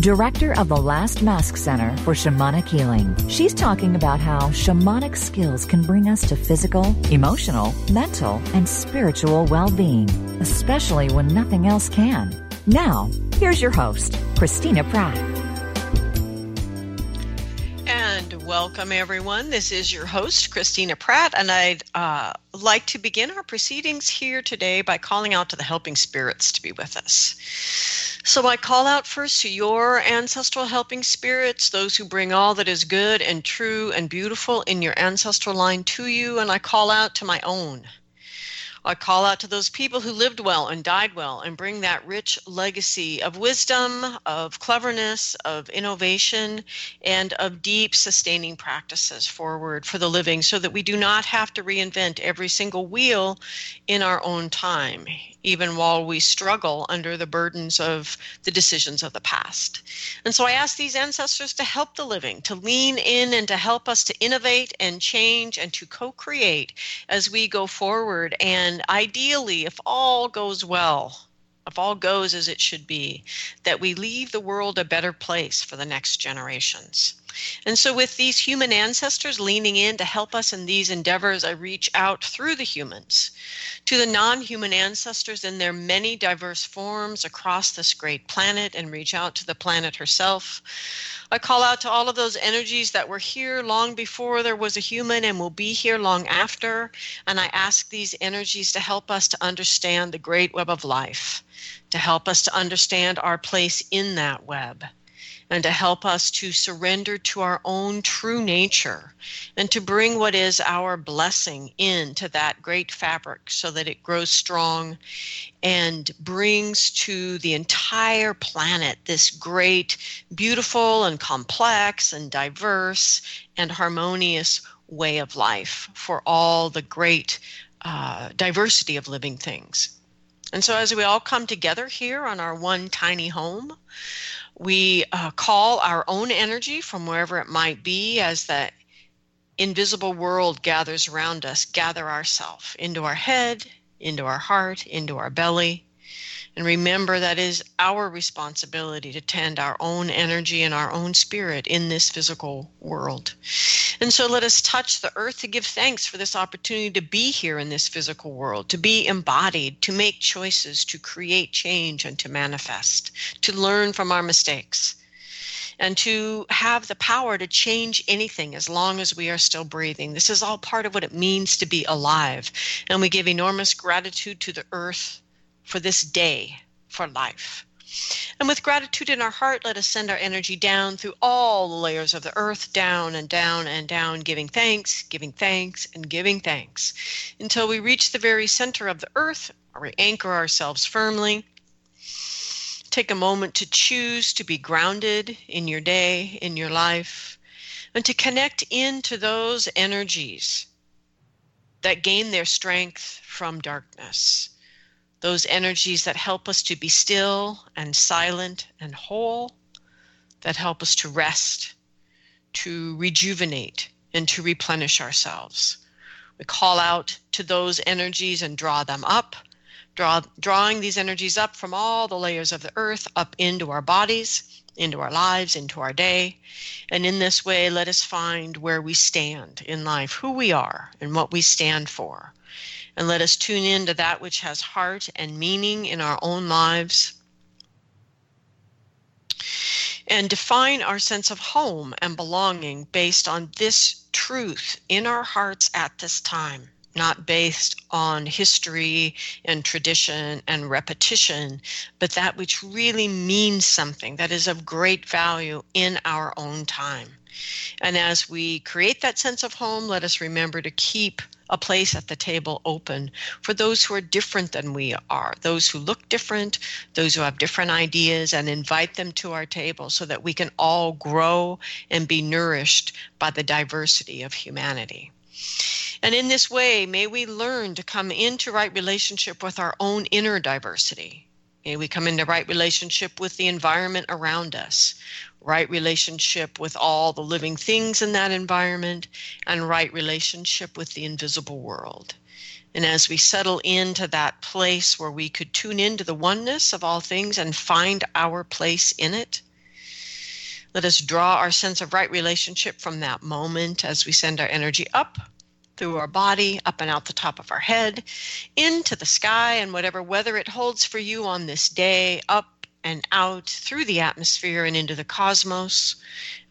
director of the Last Mask Center for Shamanic Healing. She's talking about how shamanic skills can bring us to physical, emotional, mental, and spiritual well being, especially when nothing else can. Now, here's your host, Christina Pratt. And welcome everyone. This is your host, Christina Pratt, and I'd uh, like to begin our proceedings here today by calling out to the helping spirits to be with us. So I call out first to your ancestral helping spirits, those who bring all that is good and true and beautiful in your ancestral line to you, and I call out to my own. I call out to those people who lived well and died well and bring that rich legacy of wisdom, of cleverness, of innovation, and of deep sustaining practices forward for the living so that we do not have to reinvent every single wheel in our own time even while we struggle under the burdens of the decisions of the past. And so I ask these ancestors to help the living, to lean in and to help us to innovate and change and to co create as we go forward. And ideally, if all goes well, if all goes as it should be, that we leave the world a better place for the next generations. And so, with these human ancestors leaning in to help us in these endeavors, I reach out through the humans to the non human ancestors in their many diverse forms across this great planet and reach out to the planet herself. I call out to all of those energies that were here long before there was a human and will be here long after. And I ask these energies to help us to understand the great web of life, to help us to understand our place in that web and to help us to surrender to our own true nature and to bring what is our blessing into that great fabric so that it grows strong and brings to the entire planet this great, beautiful, and complex, and diverse, and harmonious way of life for all the great uh, diversity of living things. And so, as we all come together here on our one tiny home, we uh, call our own energy from wherever it might be as the invisible world gathers around us, gather ourself into our head, into our heart, into our belly, and remember that is our responsibility to tend our own energy and our own spirit in this physical world. And so let us touch the earth to give thanks for this opportunity to be here in this physical world, to be embodied, to make choices, to create change, and to manifest, to learn from our mistakes and to have the power to change anything as long as we are still breathing. This is all part of what it means to be alive. And we give enormous gratitude to the earth for this day, for life. And with gratitude in our heart, let us send our energy down through all the layers of the earth, down and down and down, giving thanks, giving thanks, and giving thanks until we reach the very center of the earth, where we anchor ourselves firmly. Take a moment to choose to be grounded in your day, in your life, and to connect into those energies that gain their strength from darkness those energies that help us to be still and silent and whole, that help us to rest, to rejuvenate, and to replenish ourselves. We call out to those energies and draw them up, draw, drawing these energies up from all the layers of the earth up into our bodies, into our lives, into our day. And in this way, let us find where we stand in life, who we are, and what we stand for and let us tune in to that which has heart and meaning in our own lives. And define our sense of home and belonging based on this truth in our hearts at this time, not based on history and tradition and repetition, but that which really means something that is of great value in our own time. And as we create that sense of home, let us remember to keep a place at the table open for those who are different than we are, those who look different, those who have different ideas, and invite them to our table so that we can all grow and be nourished by the diversity of humanity. And in this way, may we learn to come into right relationship with our own inner diversity. May we come into right relationship with the environment around us, right relationship with all the living things in that environment, and right relationship with the invisible world. And as we settle into that place where we could tune into the oneness of all things and find our place in it, let us draw our sense of right relationship from that moment as we send our energy up through our body, up and out the top of our head, into the sky, and whatever weather it holds for you on this day, up and out through the atmosphere and into the cosmos,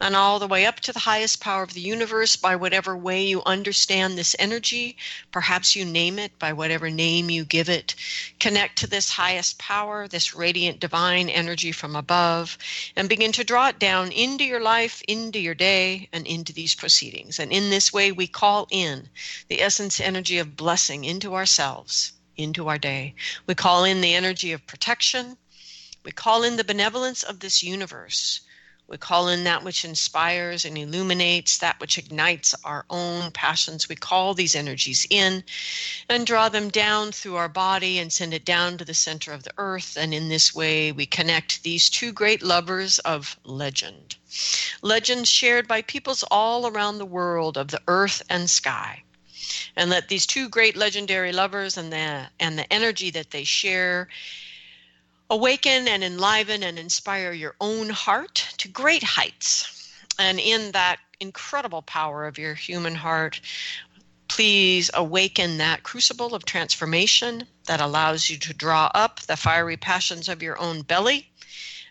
and all the way up to the highest power of the universe by whatever way you understand this energy. Perhaps you name it by whatever name you give it. Connect to this highest power, this radiant divine energy from above, and begin to draw it down into your life, into your day, and into these proceedings. And in this way, we call in the essence energy of blessing into ourselves into our day. We call in the energy of protection, we call in the benevolence of this universe. We call in that which inspires and illuminates, that which ignites our own passions. We call these energies in and draw them down through our body and send it down to the center of the earth. And in this way, we connect these two great lovers of legend. Legends shared by peoples all around the world of the earth and sky. And let these two great legendary lovers and the, and the energy that they share awaken and enliven and inspire your own heart to great heights. And in that incredible power of your human heart, please awaken that crucible of transformation that allows you to draw up the fiery passions of your own belly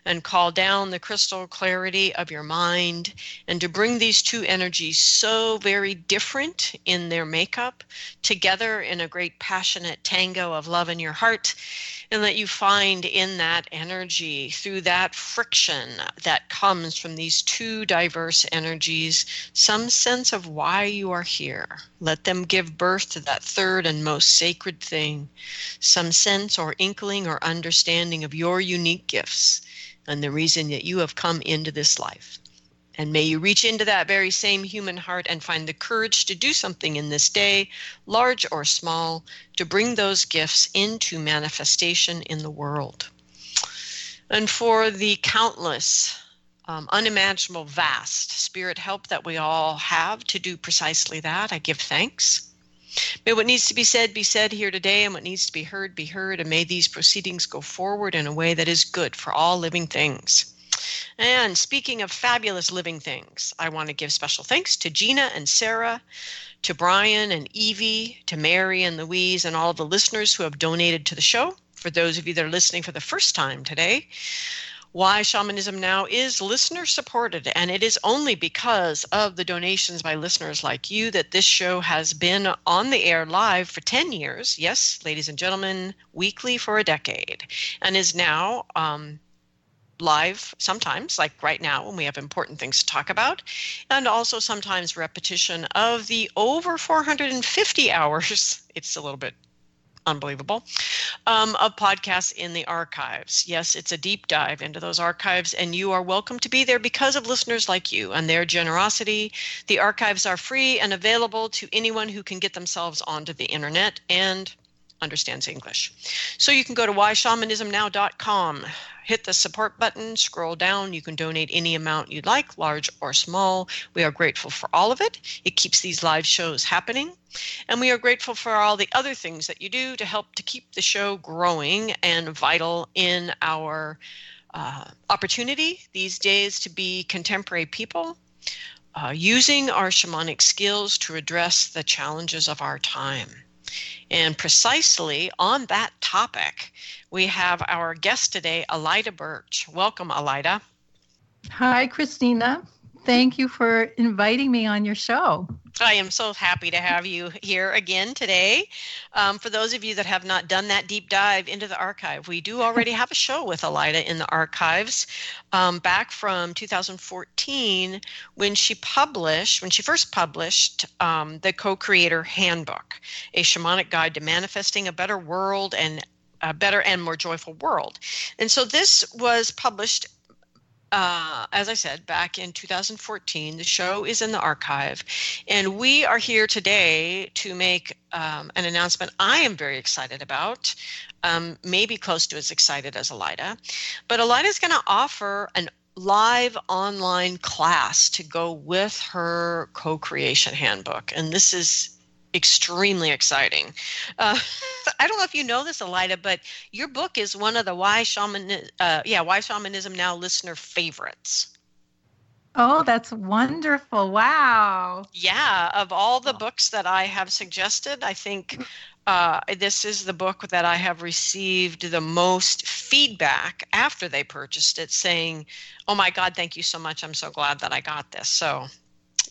and call down the crystal clarity of your mind and to bring these two energies so very different in their makeup together in a great passionate tango of love in your heart and that you find in that energy through that friction that comes from these two diverse energies some sense of why you are here. Let them give birth to that third and most sacred thing, some sense or inkling or understanding of your unique gifts and the reason that you have come into this life. And may you reach into that very same human heart and find the courage to do something in this day, large or small, to bring those gifts into manifestation in the world. And for the countless, um, unimaginable, vast spirit help that we all have to do precisely that, I give thanks. May what needs to be said be said here today, and what needs to be heard be heard, and may these proceedings go forward in a way that is good for all living things. And speaking of fabulous living things, I want to give special thanks to Gina and Sarah, to Brian and Evie, to Mary and Louise, and all the listeners who have donated to the show. For those of you that are listening for the first time today, why Shamanism Now is listener supported, and it is only because of the donations by listeners like you that this show has been on the air live for 10 years. Yes, ladies and gentlemen, weekly for a decade, and is now um, live sometimes, like right now when we have important things to talk about, and also sometimes repetition of the over 450 hours. It's a little bit unbelievable um, of podcasts in the archives. Yes, it's a deep dive into those archives, and you are welcome to be there because of listeners like you and their generosity. The archives are free and available to anyone who can get themselves onto the internet and understands English. So you can go to whyshamanismnow.com hit the support button, scroll down. You can donate any amount you'd like, large or small. We are grateful for all of it. It keeps these live shows happening. And we are grateful for all the other things that you do to help to keep the show growing and vital in our uh, opportunity these days to be contemporary people. Uh, using our shamanic skills to address the challenges of our time. And precisely on that topic, we have our guest today, Alida Birch. Welcome, Alida. Hi, Christina. Thank you for inviting me on your show. I am so happy to have you here again today. Um, for those of you that have not done that deep dive into the archive, we do already have a show with Alida in the archives um, back from 2014 when she published, when she first published um, the Co Creator Handbook, a shamanic guide to manifesting a better world and a better and more joyful world. And so this was published uh, as I said, back in 2014. The show is in the archive. And we are here today to make um, an announcement I am very excited about, um, maybe close to as excited as Alida. But Alida is going to offer an live online class to go with her co creation handbook. And this is extremely exciting. Uh, I don't know if you know this, Alida, but your book is one of the Why Shaman, uh, yeah, Why Shamanism Now listener favorites. Oh, that's wonderful! Wow. Yeah, of all the books that I have suggested, I think uh, this is the book that I have received the most feedback after they purchased it, saying, "Oh my God, thank you so much! I'm so glad that I got this." So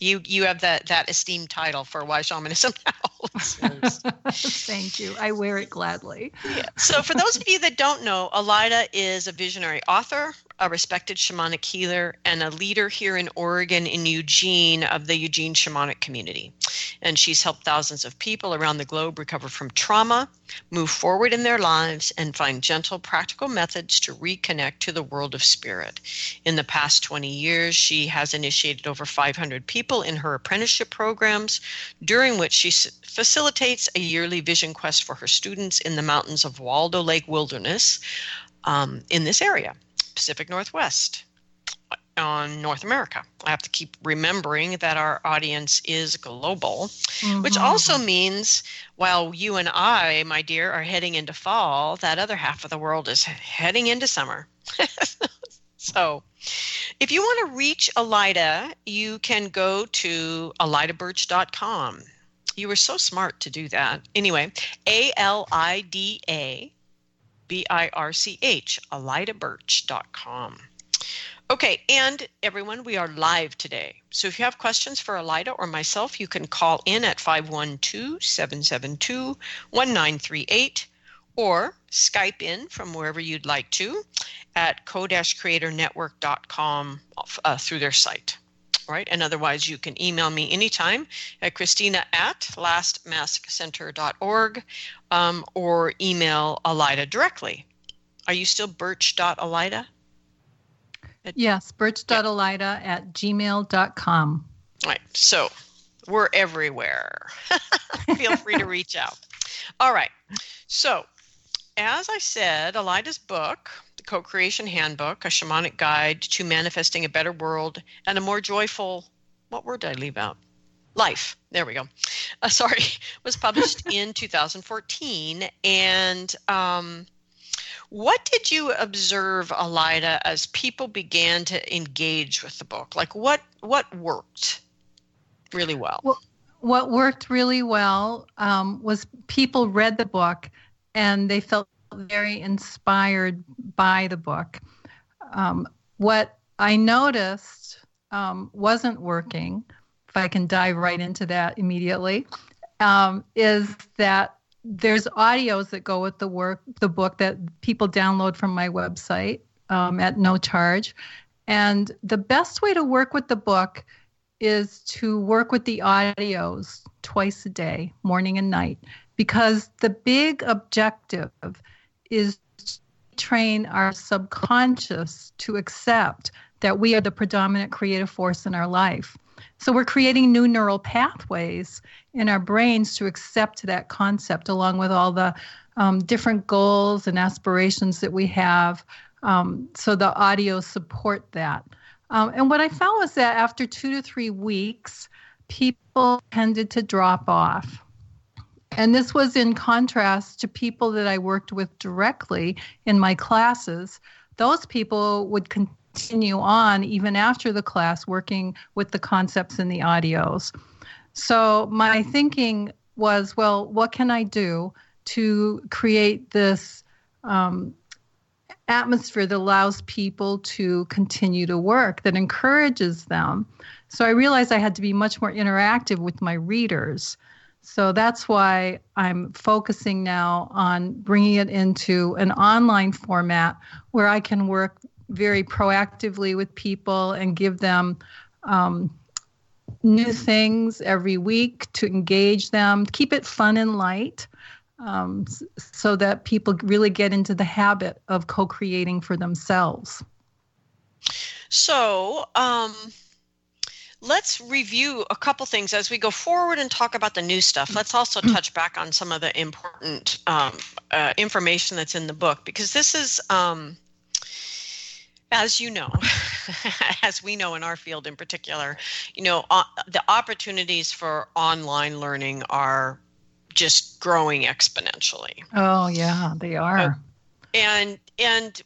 you you have that that esteemed title for why shamanism now thank you. I wear it gladly. Yeah. so for those of you that don't know alida is a visionary author a respected shamanic healer and a leader here in oregon in eugene of the eugene shamanic community and she's helped thousands of people around the globe recover from trauma, move forward in their lives, and find gentle, practical methods to reconnect to the world of spirit. In the past 20 years, she has initiated over 500 people in her apprenticeship programs, during which she facilitates a yearly vision quest for her students in the mountains of Waldo Lake Wilderness um, in this area, Pacific Northwest on North America. I have to keep remembering that our audience is global, mm-hmm. which also means while you and I, my dear, are heading into fall, that other half of the world is heading into summer. so, if you want to reach Alida, you can go to alidabirch.com. You were so smart to do that. Anyway, A L I D A B I R C H, alidabirch.com. Okay, and everyone, we are live today. So if you have questions for Alida or myself, you can call in at 512 772 1938 or Skype in from wherever you'd like to at co-creatornetwork.com uh, through their site. Right, and otherwise you can email me anytime at Christina at lastmaskcenter.org um, or email Alida directly. Are you still birch.alida? yes, birch.alida at gmail.com. All right. So we're everywhere. Feel free to reach out. All right. So, as I said, Alida's book, The Co Creation Handbook, a shamanic guide to manifesting a better world and a more joyful, what word did I leave out? Life. There we go. Uh, sorry, was published in 2014. And um, what did you observe, Alida, as people began to engage with the book? Like what what worked really well? well what worked really well um, was people read the book and they felt very inspired by the book. Um, what I noticed um, wasn't working, if I can dive right into that immediately, um, is that there's audios that go with the work, the book that people download from my website um, at no charge. And the best way to work with the book is to work with the audios twice a day, morning and night, because the big objective is train our subconscious to accept that we are the predominant creative force in our life. So we're creating new neural pathways in our brains to accept that concept, along with all the um, different goals and aspirations that we have. Um, so the audio support that. Um, and what I found was that after two to three weeks, people tended to drop off. And this was in contrast to people that I worked with directly in my classes. Those people would continue on even after the class working with the concepts in the audios. So my thinking was, well, what can I do to create this um, atmosphere that allows people to continue to work, that encourages them? So I realized I had to be much more interactive with my readers. So that's why I'm focusing now on bringing it into an online format where I can work very proactively with people and give them um, new things every week to engage them, keep it fun and light. Um, so that people really get into the habit of co creating for themselves. So, um, let's review a couple things as we go forward and talk about the new stuff. Let's also mm. touch back on some of the important um, uh, information that's in the book because this is, um, as you know, as we know in our field in particular, you know, uh, the opportunities for online learning are just growing exponentially. Oh yeah, they are. Uh, and and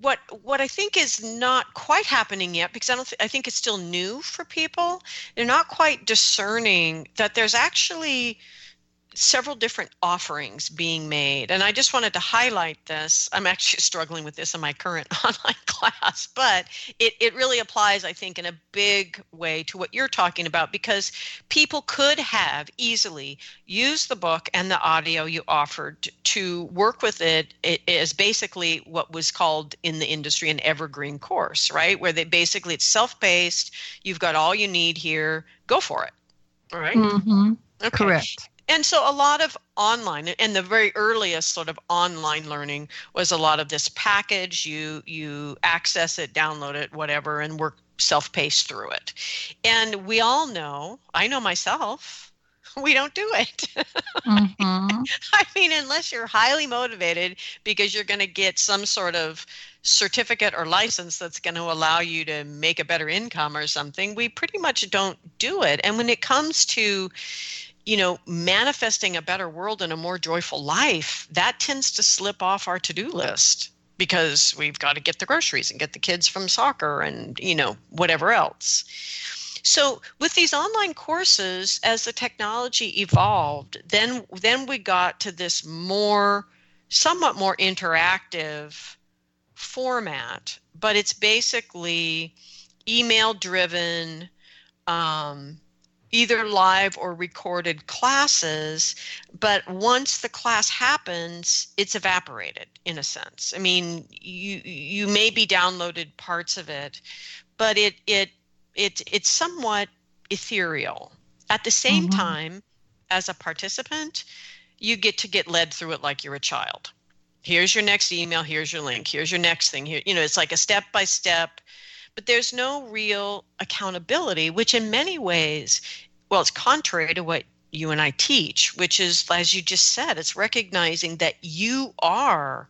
what what I think is not quite happening yet because I don't th- I think it's still new for people. They're not quite discerning that there's actually several different offerings being made. And I just wanted to highlight this. I'm actually struggling with this in my current online class, but it, it really applies, I think, in a big way to what you're talking about because people could have easily used the book and the audio you offered to work with it as basically what was called in the industry an evergreen course, right? Where they basically it's self-paced, you've got all you need here, go for it. All right? mm-hmm. Okay. Correct and so a lot of online and the very earliest sort of online learning was a lot of this package. You you access it download it whatever and work self-paced through it. And we all know i know myself we don't do it. Mm-hmm. i mean unless you're highly motivated because you're going to get some sort of certificate or license that's going to allow you to make a better income or something we pretty much don't do it. And when it comes to you know, manifesting a better world and a more joyful life, that tends to slip off our to do list because we've got to get the groceries and get the kids from soccer and, you know, whatever else. So with these online courses, as the technology evolved, then then we got to this more somewhat more interactive format, but it's basically email driven um, either live or recorded classes but once the class happens it's evaporated in a sense. I mean you you may be downloaded parts of it but it it it it's somewhat ethereal. At the same mm-hmm. time as a participant you get to get led through it like you're a child. Here's your next email here's your link here's your next thing here you know it's like a step by step but there's no real accountability, which in many ways, well, it's contrary to what you and I teach, which is, as you just said, it's recognizing that you are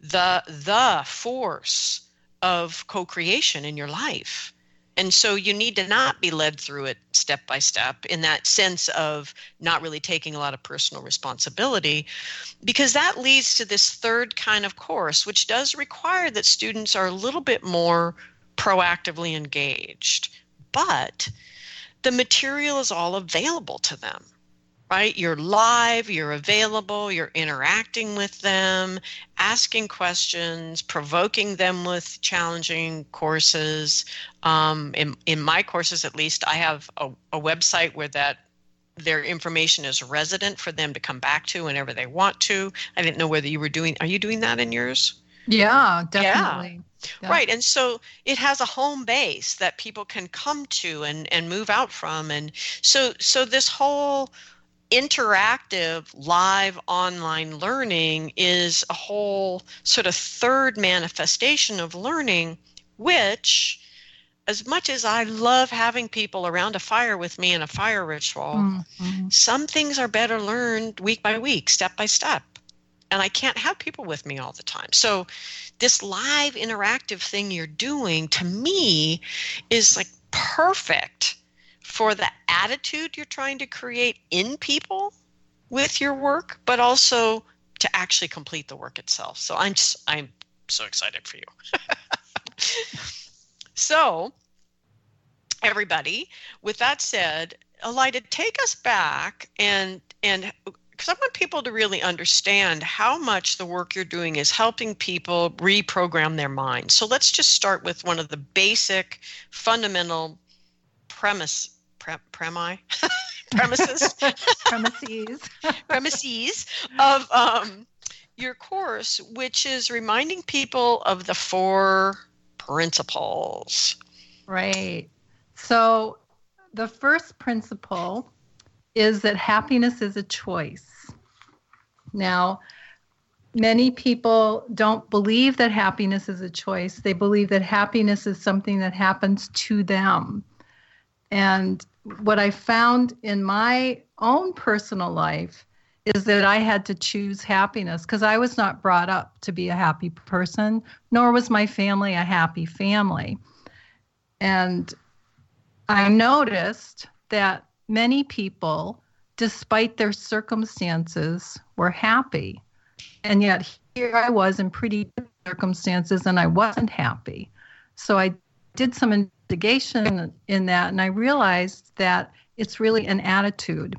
the the force of co-creation in your life. And so you need to not be led through it step by step in that sense of not really taking a lot of personal responsibility, because that leads to this third kind of course, which does require that students are a little bit more proactively engaged. But the material is all available to them, right? You're live, you're available, you're interacting with them, asking questions, provoking them with challenging courses. Um, in, in my courses, at least, I have a, a website where that their information is resident for them to come back to whenever they want to. I didn't know whether you were doing, are you doing that in yours? Yeah, definitely. Yeah. Right. And so it has a home base that people can come to and, and move out from. And so so this whole interactive live online learning is a whole sort of third manifestation of learning, which as much as I love having people around a fire with me in a fire ritual, mm-hmm. some things are better learned week by week, step by step and I can't have people with me all the time. So this live interactive thing you're doing to me is like perfect for the attitude you're trying to create in people with your work, but also to actually complete the work itself. So I'm just, I'm so excited for you. so everybody, with that said, Alida, take us back and and because I want people to really understand how much the work you're doing is helping people reprogram their minds. So let's just start with one of the basic, fundamental premise, pre, premi, premises, premises, premises of um, your course, which is reminding people of the four principles. Right. So the first principle is that happiness is a choice. Now, many people don't believe that happiness is a choice. They believe that happiness is something that happens to them. And what I found in my own personal life is that I had to choose happiness because I was not brought up to be a happy person, nor was my family a happy family. And I noticed that many people, despite their circumstances, were happy. And yet here I was in pretty circumstances and I wasn't happy. So I did some investigation in that and I realized that it's really an attitude.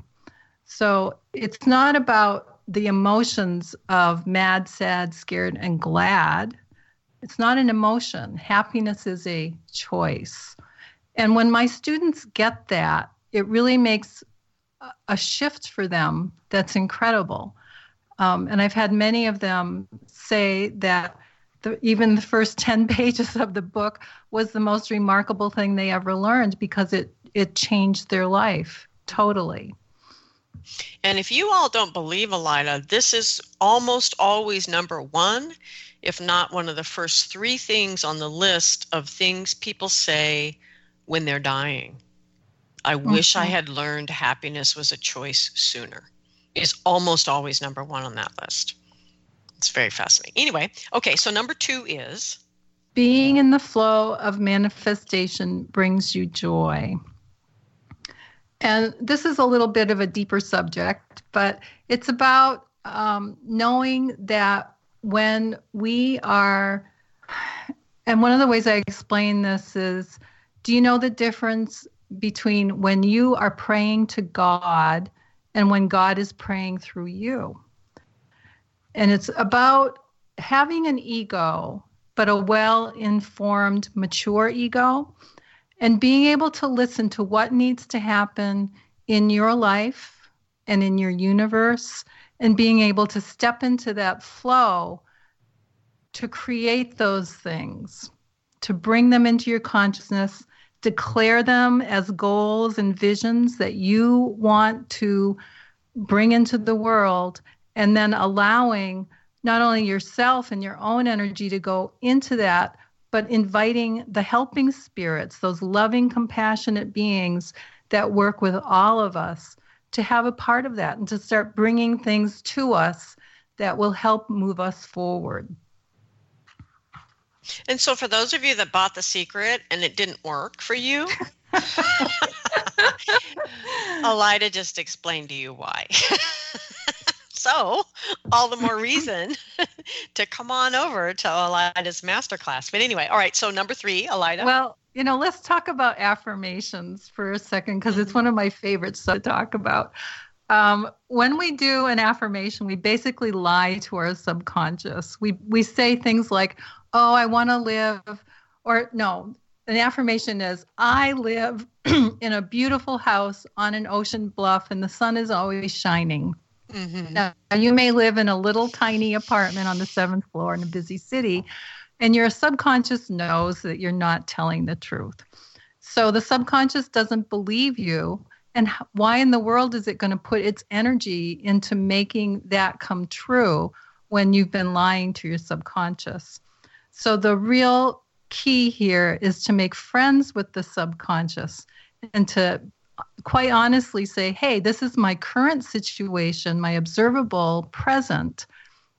So it's not about the emotions of mad, sad, scared, and glad. It's not an emotion. Happiness is a choice. And when my students get that, it really makes a shift for them that's incredible. Um, and I've had many of them say that the, even the first 10 pages of the book was the most remarkable thing they ever learned because it, it changed their life totally. And if you all don't believe Alida, this is almost always number one, if not one of the first three things on the list of things people say when they're dying. I mm-hmm. wish I had learned happiness was a choice sooner. Is almost always number one on that list. It's very fascinating. Anyway, okay, so number two is being in the flow of manifestation brings you joy. And this is a little bit of a deeper subject, but it's about um, knowing that when we are, and one of the ways I explain this is do you know the difference between when you are praying to God and when God is praying through you? And it's about having an ego, but a well informed, mature ego, and being able to listen to what needs to happen in your life and in your universe, and being able to step into that flow to create those things, to bring them into your consciousness declare them as goals and visions that you want to bring into the world, and then allowing not only yourself and your own energy to go into that, but inviting the helping spirits, those loving, compassionate beings that work with all of us to have a part of that and to start bringing things to us that will help move us forward. And so, for those of you that bought The Secret and it didn't work for you, Alida just explained to you why. so, all the more reason to come on over to Alida's masterclass. But anyway, all right. So, number three, Alida. Well, you know, let's talk about affirmations for a second because it's one of my favorites to talk about. Um, when we do an affirmation, we basically lie to our subconscious. We we say things like, "Oh, I want to live," or no, an affirmation is, "I live in a beautiful house on an ocean bluff, and the sun is always shining." Mm-hmm. Now, you may live in a little tiny apartment on the seventh floor in a busy city, and your subconscious knows that you're not telling the truth. So the subconscious doesn't believe you and why in the world is it going to put its energy into making that come true when you've been lying to your subconscious? So the real key here is to make friends with the subconscious and to quite honestly say, hey, this is my current situation, my observable present.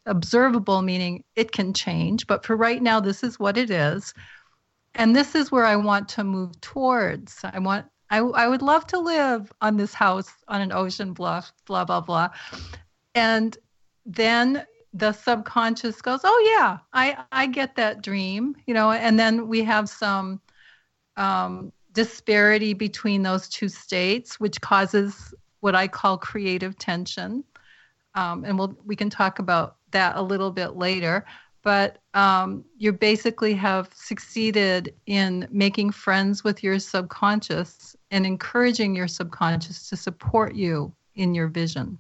Observable meaning it can change, but for right now, this is what it is. And this is where I want to move towards. I want I, I would love to live on this house on an ocean bluff, blah, blah, blah. And then the subconscious goes, oh, yeah, I, I get that dream, you know, and then we have some um, disparity between those two states, which causes what I call creative tension. um, and we'll we can talk about that a little bit later. But um, you basically have succeeded in making friends with your subconscious and encouraging your subconscious to support you in your vision.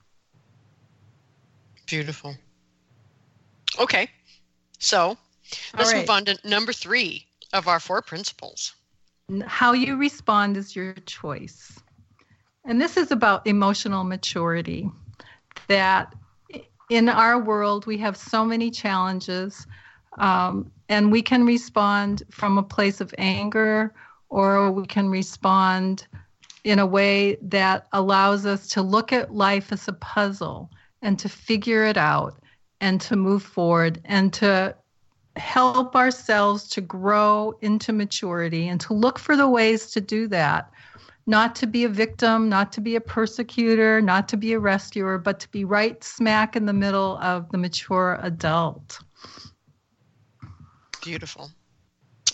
Beautiful. Okay, so let's right. move on to number three of our four principles. How you respond is your choice. And this is about emotional maturity. That in our world, we have so many challenges, um, and we can respond from a place of anger, or we can respond in a way that allows us to look at life as a puzzle and to figure it out and to move forward and to help ourselves to grow into maturity and to look for the ways to do that. Not to be a victim, not to be a persecutor, not to be a rescuer, but to be right smack in the middle of the mature adult. Beautiful.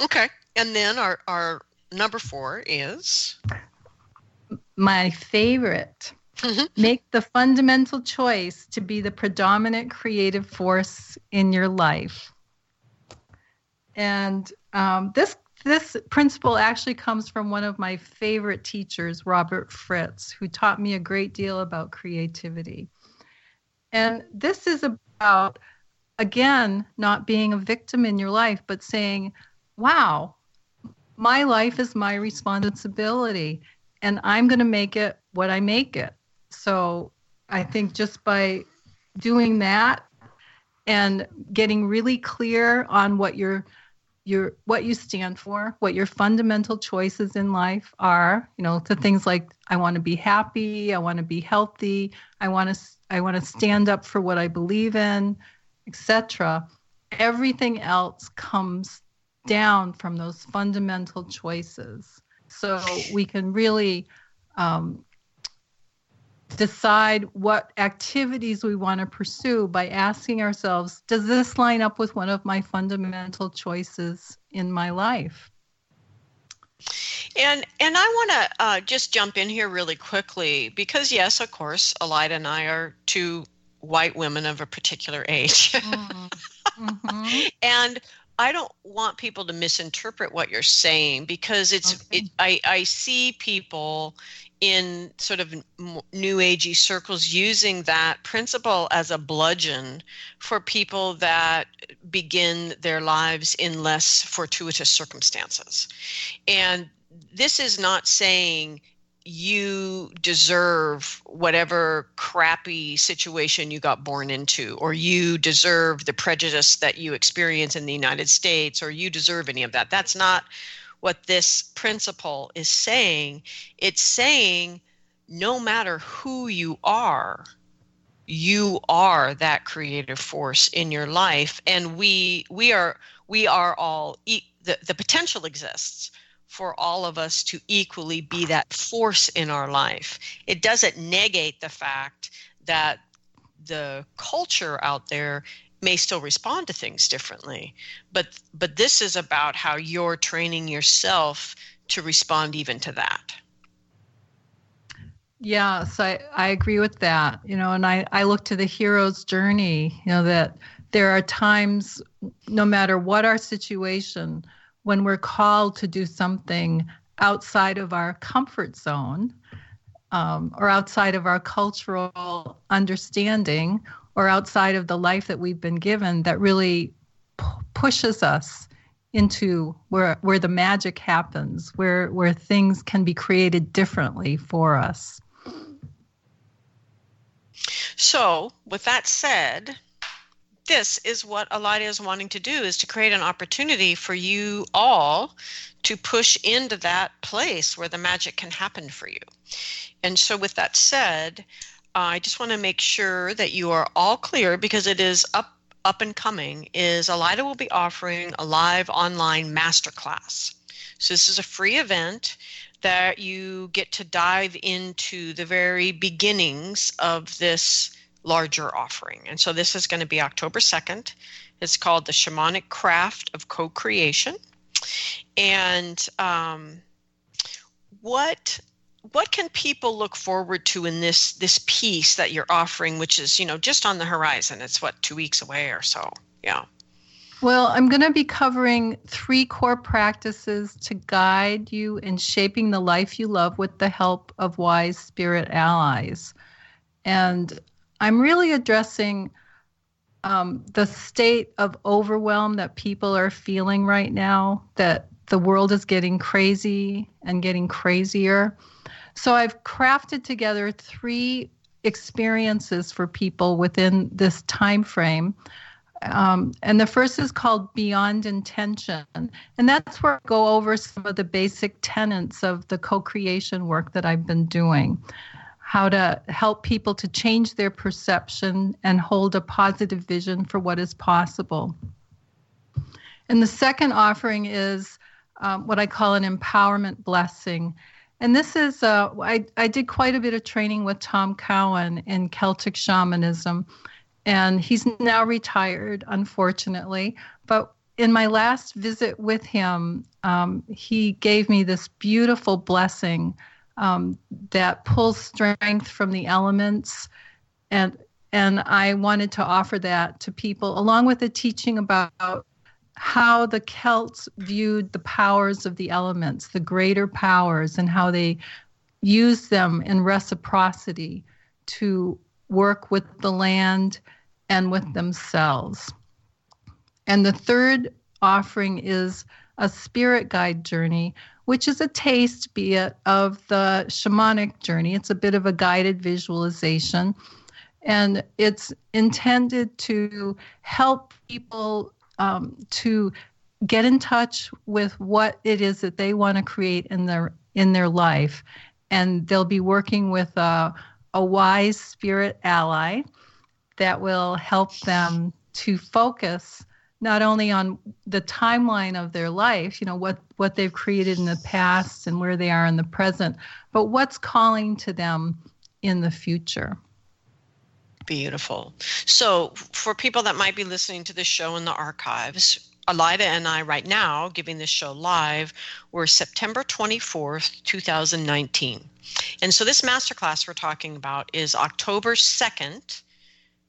Okay. And then our, our number four is? My favorite. Mm-hmm. Make the fundamental choice to be the predominant creative force in your life. And um, this this principle actually comes from one of my favorite teachers, Robert Fritz, who taught me a great deal about creativity. And this is about, again, not being a victim in your life, but saying, wow, my life is my responsibility, and I'm going to make it what I make it. So I think just by doing that and getting really clear on what your your what you stand for, what your fundamental choices in life are, you know, to things like I want to be happy, I want to be healthy, I want to I want to stand up for what I believe in, etc. Everything else comes down from those fundamental choices. So we can really um, decide what activities we want to pursue by asking ourselves does this line up with one of my fundamental choices in my life and and i want to uh, just jump in here really quickly because yes of course alida and i are two white women of a particular age mm-hmm. mm-hmm. and I don't want people to misinterpret what you're saying because it's okay. it, I I see people in sort of new agey circles using that principle as a bludgeon for people that begin their lives in less fortuitous circumstances. And this is not saying you deserve whatever crappy situation you got born into, or you deserve the prejudice that you experience in the United States, or you deserve any of that. That's not what this principle is saying. It's saying no matter who you are, you are that creative force in your life and we we are we are all the, the potential exists for all of us to equally be that force in our life. It doesn't negate the fact that the culture out there may still respond to things differently. But but this is about how you're training yourself to respond even to that. Yes i i agree with that you know and i i look to the hero's journey you know that there are times no matter what our situation when we're called to do something outside of our comfort zone um, or outside of our cultural understanding or outside of the life that we've been given that really p- pushes us into where where the magic happens, where where things can be created differently for us. So, with that said, this is what Alida is wanting to do is to create an opportunity for you all to push into that place where the magic can happen for you. And so with that said, I just want to make sure that you are all clear because it is up up and coming is Alida will be offering a live online masterclass. So this is a free event that you get to dive into the very beginnings of this larger offering. And so this is going to be October 2nd. It's called the Shamanic Craft of Co-Creation. And um, what what can people look forward to in this this piece that you're offering, which is you know just on the horizon? It's what two weeks away or so. Yeah. Well, I'm going to be covering three core practices to guide you in shaping the life you love with the help of wise spirit allies. And I'm really addressing um, the state of overwhelm that people are feeling right now, that the world is getting crazy and getting crazier. So I've crafted together three experiences for people within this time frame. Um, and the first is called Beyond Intention. And that's where I go over some of the basic tenets of the co creation work that I've been doing how to help people to change their perception and hold a positive vision for what is possible. And the second offering is um, what I call an empowerment blessing. And this is, uh, I, I did quite a bit of training with Tom Cowan in Celtic shamanism. And he's now retired, unfortunately. But in my last visit with him, um, he gave me this beautiful blessing um, that pulls strength from the elements and and I wanted to offer that to people along with a teaching about how the Celts viewed the powers of the elements, the greater powers, and how they used them in reciprocity to work with the land and with themselves. And the third offering is a spirit guide journey which is a taste, be it, of the shamanic journey. It's a bit of a guided visualization. And it's intended to help people um, to get in touch with what it is that they want to create in their in their life. And they'll be working with a, a wise spirit ally that will help them to focus not only on the timeline of their life, you know, what, what they've created in the past and where they are in the present, but what's calling to them in the future. Beautiful. So, for people that might be listening to this show in the archives, Alida and I, right now, giving this show live, we're September 24th, 2019. And so, this masterclass we're talking about is October 2nd,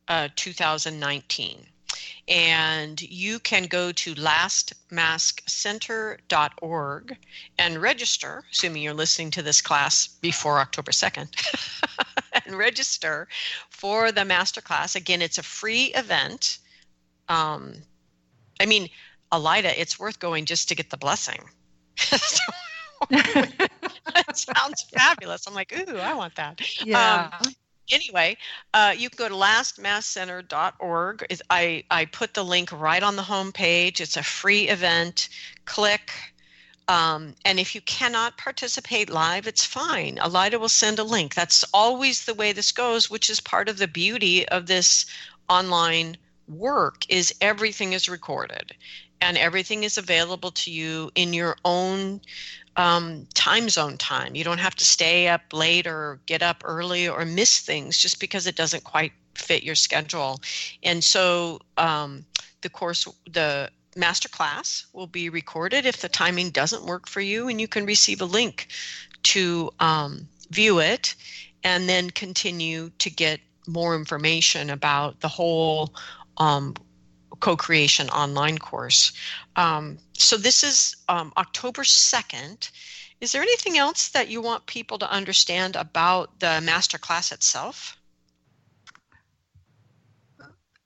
uh, 2019 and you can go to lastmaskcenter.org and register, assuming you're listening to this class before October 2nd, and register for the masterclass. Again, it's a free event. Um, I mean, Alida, it's worth going just to get the blessing. that sounds fabulous. I'm like, ooh, I want that. Yeah. Um, anyway, uh, you can go to lastmaskcenter.org. I, I put the link right on the home page. It's a free event. Click. Um, and if you cannot participate live, it's fine. Alida will send a link. That's always the way this goes, which is part of the beauty of this online work is everything is recorded and everything is available to you in your own um, time zone time. You don't have to stay up late or get up early or miss things just because it doesn't quite fit your schedule. And so um, the course, the master class will be recorded if the timing doesn't work for you, and you can receive a link to um, view it and then continue to get more information about the whole um, co-creation online course. Um, so this is um, October 2nd. Is there anything else that you want people to understand about the master class itself?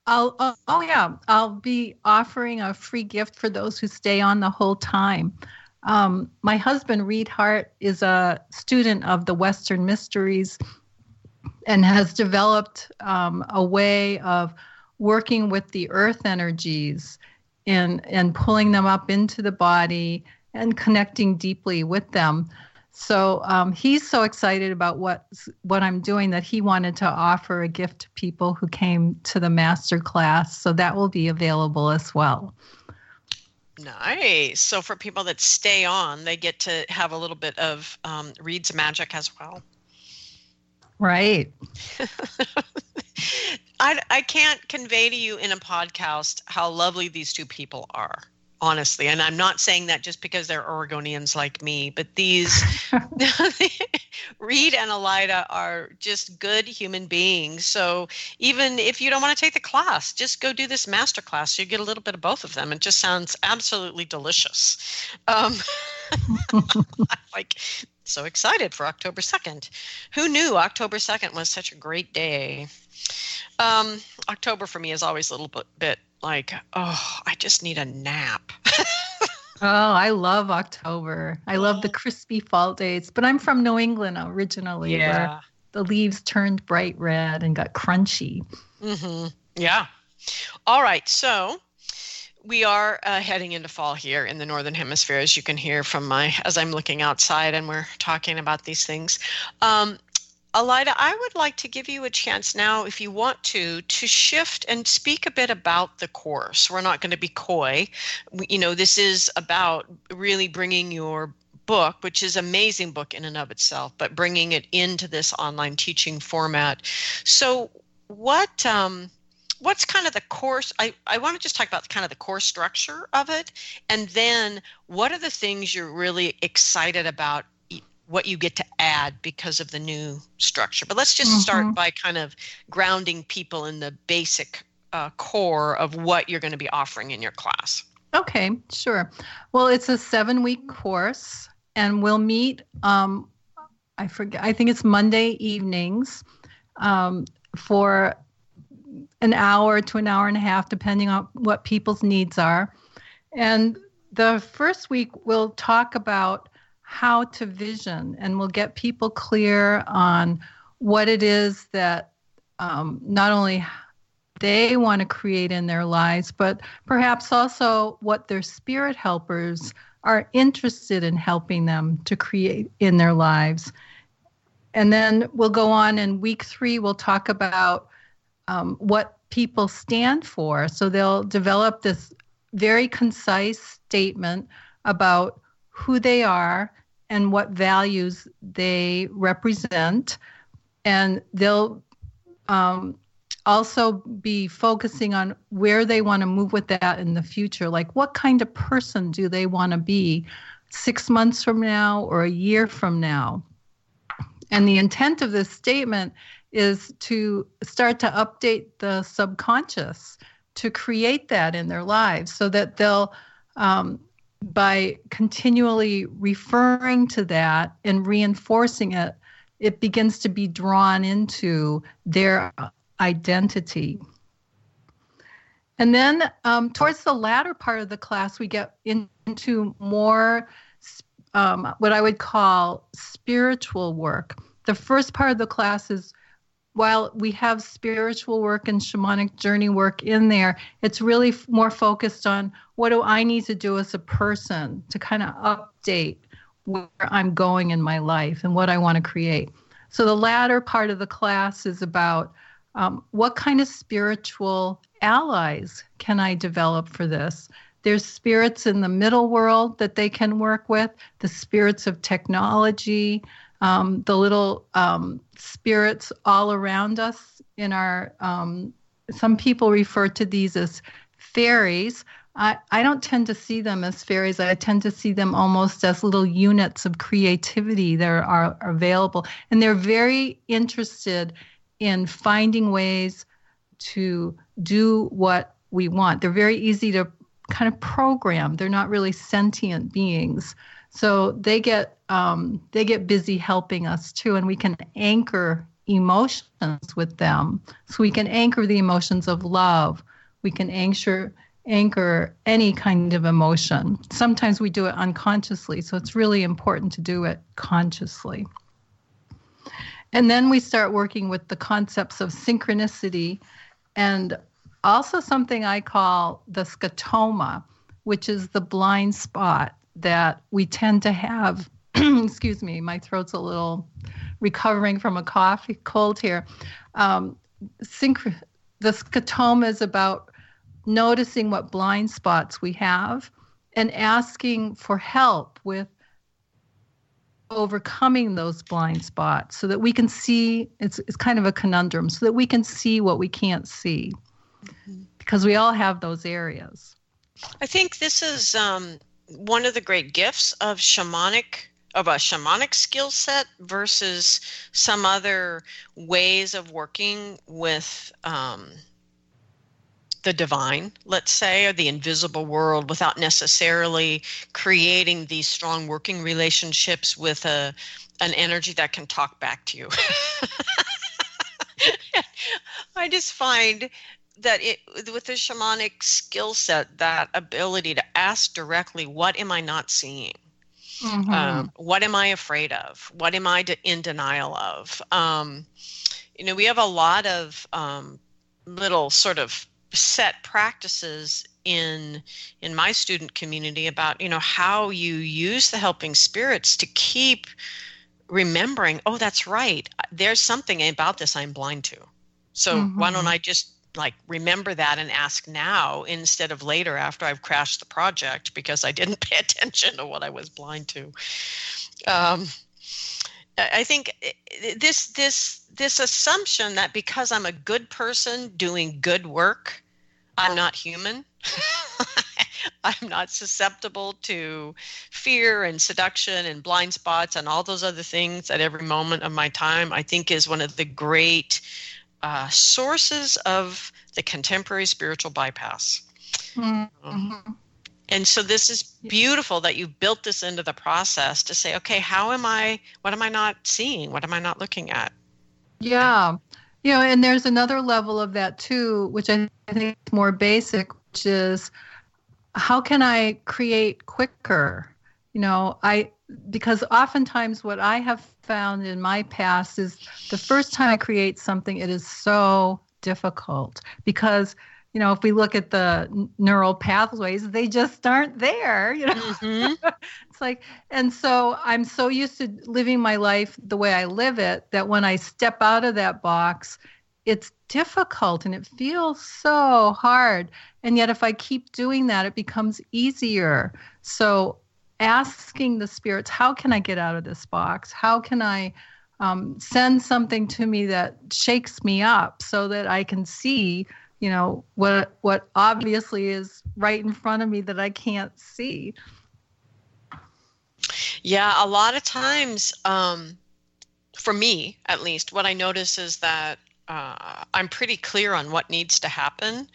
I'll, uh, oh yeah, I'll be offering a free gift for those who stay on the whole time. Um, my husband Reed Hart is a student of the Western Mysteries and has developed um, a way of working with the earth energies and and pulling them up into the body and connecting deeply with them. So um, he's so excited about what what I'm doing that he wanted to offer a gift to people who came to the master class. So that will be available as well. Nice. So for people that stay on, they get to have a little bit of um, Reed's magic as well. Right. I, I can't convey to you in a podcast how lovely these two people are honestly and i'm not saying that just because they're oregonians like me but these Reed and Alida are just good human beings. So even if you don't want to take the class, just go do this master class. You get a little bit of both of them. It just sounds absolutely delicious. Um, like so excited for October 2nd. Who knew October 2nd was such a great day? Um, October for me is always a little bit, like, oh, I just need a nap. oh, I love October. I love the crispy fall days, but I'm from New England originally, yeah. where the leaves turned bright red and got crunchy. Mm-hmm. Yeah. All right. So we are uh, heading into fall here in the northern hemisphere, as you can hear from my as I'm looking outside and we're talking about these things. Um, Alida, I would like to give you a chance now, if you want to, to shift and speak a bit about the course. We're not going to be coy. You know, this is about really bringing your book, which is amazing book in and of itself, but bringing it into this online teaching format. So, what um, what's kind of the course? I I want to just talk about kind of the core structure of it, and then what are the things you're really excited about what you get to add because of the new structure. But let's just mm-hmm. start by kind of grounding people in the basic uh, core of what you're going to be offering in your class. Okay, sure. Well, it's a seven week course, and we'll meet. Um, I forget. I think it's Monday evenings um, for an hour to an hour and a half, depending on what people's needs are. And the first week, we'll talk about how to vision and we'll get people clear on what it is that um, not only they want to create in their lives, but perhaps also what their spirit helpers are interested in helping them to create in their lives. And then we'll go on in week three, we'll talk about um, what people stand for. So they'll develop this very concise statement about who they are and what values they represent. And they'll um, also be focusing on where they want to move with that in the future. Like, what kind of person do they want to be six months from now or a year from now? And the intent of this statement is to start to update the subconscious to create that in their lives so that they'll um, by continually referring to that and reinforcing it, it begins to be drawn into their identity. And then um, towards the latter part of the class, we get into more um, what I would call spiritual work. The first part of the class is while we have spiritual work and shamanic journey work in there, it's really f- more focused on what do I need to do as a person to kind of update where I'm going in my life and what I want to create. So the latter part of the class is about um, what kind of spiritual allies can I develop for this? There's spirits in the middle world that they can work with, the spirits of technology, um, the little um, spirits all around us in our um, some people refer to these as fairies. I, I don't tend to see them as fairies. I tend to see them almost as little units of creativity that are, are available. And they're very interested in finding ways to do what we want. They're very easy to kind of program. They're not really sentient beings. So they get um, they get busy helping us too, and we can anchor emotions with them. So we can anchor the emotions of love. We can anchor anchor any kind of emotion. Sometimes we do it unconsciously, so it's really important to do it consciously. And then we start working with the concepts of synchronicity and also something I call the scotoma, which is the blind spot that we tend to have. excuse me, my throat's a little recovering from a cough, cold here. Um, synch- the scotoma is about noticing what blind spots we have and asking for help with overcoming those blind spots so that we can see it's, it's kind of a conundrum so that we can see what we can't see mm-hmm. because we all have those areas i think this is um, one of the great gifts of shamanic of a shamanic skill set versus some other ways of working with um, the divine, let's say, or the invisible world without necessarily creating these strong working relationships with a an energy that can talk back to you. I just find that it with the shamanic skill set, that ability to ask directly, what am I not seeing? Mm-hmm. Um, what am I afraid of? What am I in denial of? Um, you know, we have a lot of um, little sort of set practices in in my student community about you know how you use the helping spirits to keep remembering oh that's right there's something about this i'm blind to so mm-hmm. why don't mm-hmm. i just like remember that and ask now instead of later after I've crashed the project because I didn't pay attention to what I was blind to. Um, I think this this this assumption that because I'm a good person doing good work, I'm not human. I'm not susceptible to fear and seduction and blind spots and all those other things at every moment of my time. I think is one of the great uh, sources of the contemporary spiritual bypass. Mm-hmm. And so this is beautiful that you built this into the process to say, okay, how am I, what am I not seeing? What am I not looking at? Yeah. You know, and there's another level of that too, which I think is more basic, which is how can I create quicker? You know, I, because oftentimes what I have found in my past is the first time I create something, it is so difficult because you know if we look at the neural pathways they just aren't there you know? Mm-hmm. it's like and so i'm so used to living my life the way i live it that when i step out of that box it's difficult and it feels so hard. And yet if i keep doing that it becomes easier. So asking the spirits, how can I get out of this box? How can I um, send something to me that shakes me up so that I can see, you know, what what obviously is right in front of me that I can't see. Yeah, a lot of times, um, for me at least, what I notice is that uh, I'm pretty clear on what needs to happen.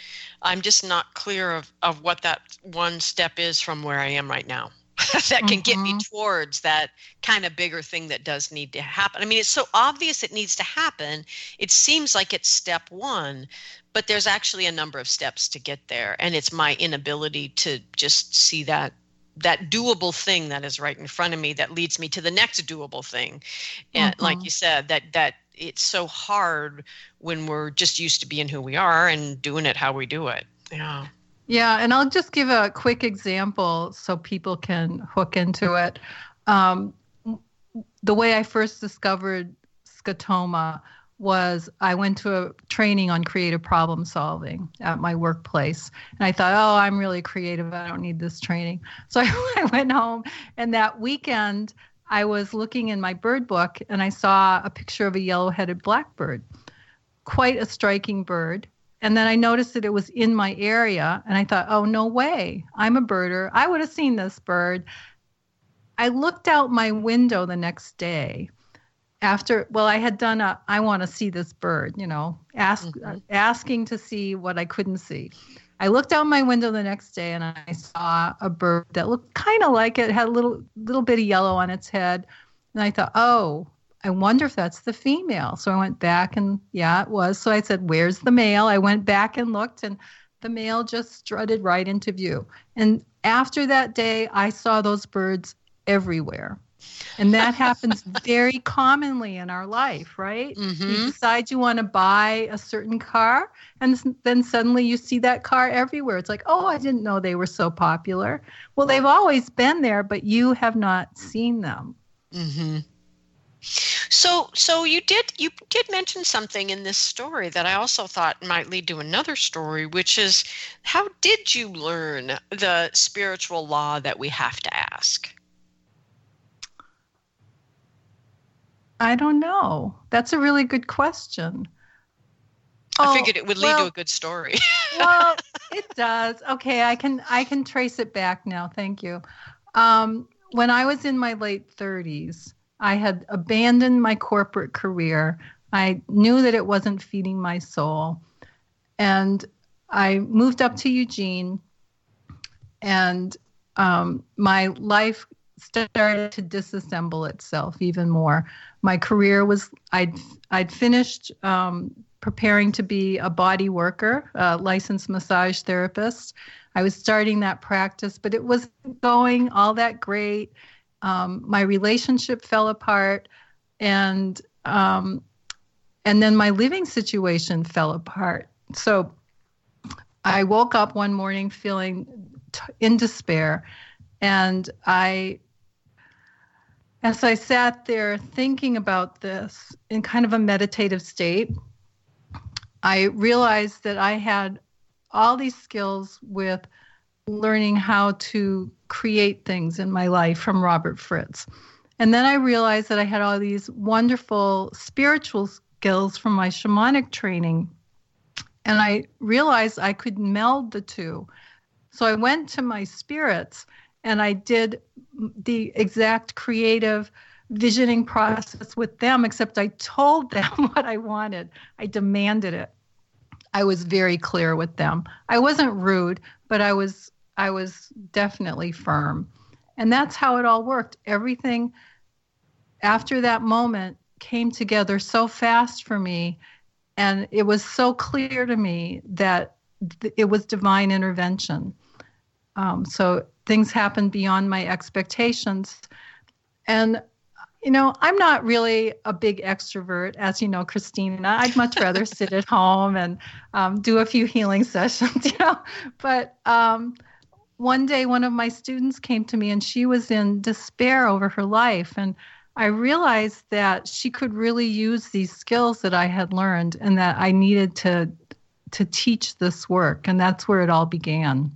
I'm just not clear of, of what that one step is from where I am right now. that can mm-hmm. get me mm-hmm. towards that kind of bigger thing that does need to happen. I mean, it's so obvious it needs to happen. It seems like it's step one, but there's actually a number of steps to get there. And it's my inability to just see that that doable thing that is right in front of me that leads me to the next doable thing. And mm-hmm. like you said, that that it's so hard when we're just used to being who we are and doing it how we do it. Yeah. Yeah, and I'll just give a quick example so people can hook into it. Um, the way I first discovered scotoma was I went to a training on creative problem solving at my workplace. And I thought, oh, I'm really creative. I don't need this training. So I, I went home, and that weekend, I was looking in my bird book and I saw a picture of a yellow headed blackbird. Quite a striking bird. And then I noticed that it was in my area, and I thought, oh, no way. I'm a birder. I would have seen this bird. I looked out my window the next day after well i had done a i want to see this bird you know ask, mm-hmm. asking to see what i couldn't see i looked out my window the next day and i saw a bird that looked kind of like it had a little little bit of yellow on its head and i thought oh I wonder if that's the female. So I went back and yeah, it was. So I said, Where's the male? I went back and looked, and the male just strutted right into view. And after that day, I saw those birds everywhere. And that happens very commonly in our life, right? Mm-hmm. You decide you want to buy a certain car, and then suddenly you see that car everywhere. It's like, oh, I didn't know they were so popular. Well, they've always been there, but you have not seen them. Mm-hmm. So, so you did you did mention something in this story that I also thought might lead to another story, which is how did you learn the spiritual law that we have to ask? I don't know. That's a really good question. I oh, figured it would lead well, to a good story. well, it does. Okay, I can I can trace it back now. Thank you. Um, when I was in my late 30s, I had abandoned my corporate career. I knew that it wasn't feeding my soul. And I moved up to Eugene, and um, my life started to disassemble itself even more. My career was I'd I'd finished um, preparing to be a body worker, a licensed massage therapist. I was starting that practice, but it wasn't going all that great. Um, my relationship fell apart, and um, and then my living situation fell apart. So I woke up one morning feeling t- in despair, and I as I sat there thinking about this in kind of a meditative state, I realized that I had all these skills with learning how to create things in my life from Robert Fritz. And then I realized that I had all these wonderful spiritual skills from my shamanic training. And I realized I could meld the two. So I went to my spirits and I did the exact creative visioning process with them, except I told them what I wanted. I demanded it. I was very clear with them. I wasn't rude, but I was I was definitely firm. And that's how it all worked. Everything after that moment came together so fast for me and it was so clear to me that it was divine intervention. Um, so things happened beyond my expectations. And, you know, I'm not really a big extrovert, as you know, Christina. I'd much rather sit at home and um, do a few healing sessions, you know. But um, one day, one of my students came to me and she was in despair over her life. And I realized that she could really use these skills that I had learned and that I needed to to teach this work and that's where it all began.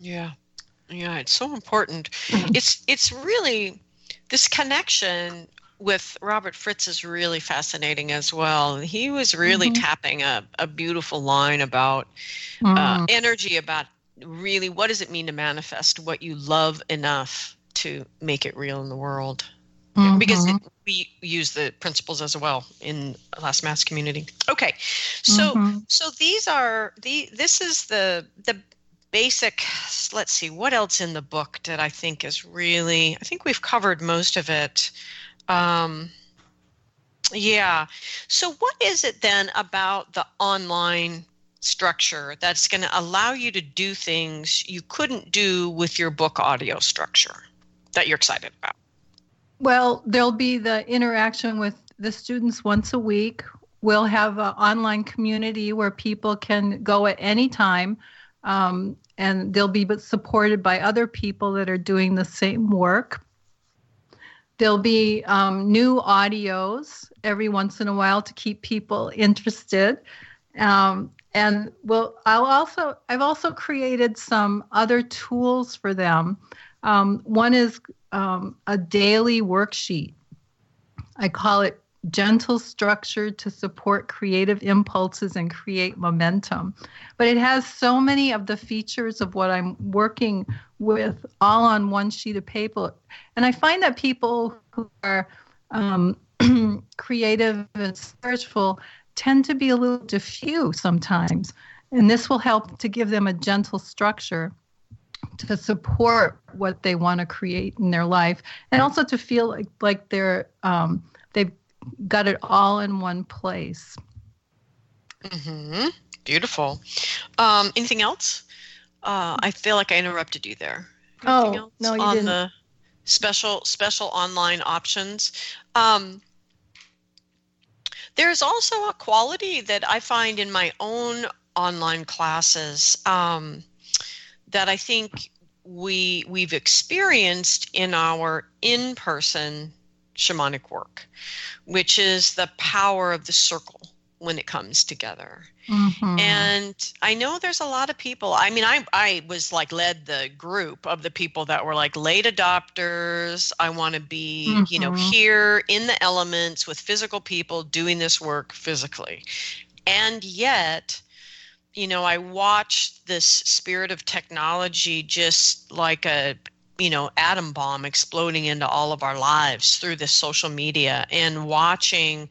Yeah. Yeah, it's so important. It's it's really this connection with Robert Fritz is really fascinating as well. He was really mm-hmm. tapping a, a beautiful line about uh, mm. uh, energy, about really what does it mean to manifest what you love enough to make it real in the world. Mm-hmm. Because it, we use the principles as well in last mask community. Okay, so mm-hmm. so these are the this is the the basic let's see what else in the book did i think is really i think we've covered most of it um, yeah so what is it then about the online structure that's going to allow you to do things you couldn't do with your book audio structure that you're excited about well there'll be the interaction with the students once a week we'll have an online community where people can go at any time um, and they'll be supported by other people that are doing the same work. There'll be um, new audios every once in a while to keep people interested. Um, and well, I'll also I've also created some other tools for them. Um, one is um, a daily worksheet. I call it gentle structure to support creative impulses and create momentum. But it has so many of the features of what I'm working with all on one sheet of paper. And I find that people who are um, creative and spiritual tend to be a little diffuse sometimes. And this will help to give them a gentle structure to support what they want to create in their life and also to feel like, like they're um, they've got it all in one place. Mm-hmm. Beautiful. Um, anything else? Uh, I feel like I interrupted you there. Anything oh no, you on didn't. the special special online options. Um, there's also a quality that I find in my own online classes um, that I think we we've experienced in our in-person shamanic work, which is the power of the circle when it comes together. Mm-hmm. And I know there's a lot of people. I mean, I I was like led the group of the people that were like late adopters. I want to be, mm-hmm. you know, mm-hmm. here in the elements with physical people doing this work physically. And yet, you know, I watched this spirit of technology just like a you know atom bomb exploding into all of our lives through this social media and watching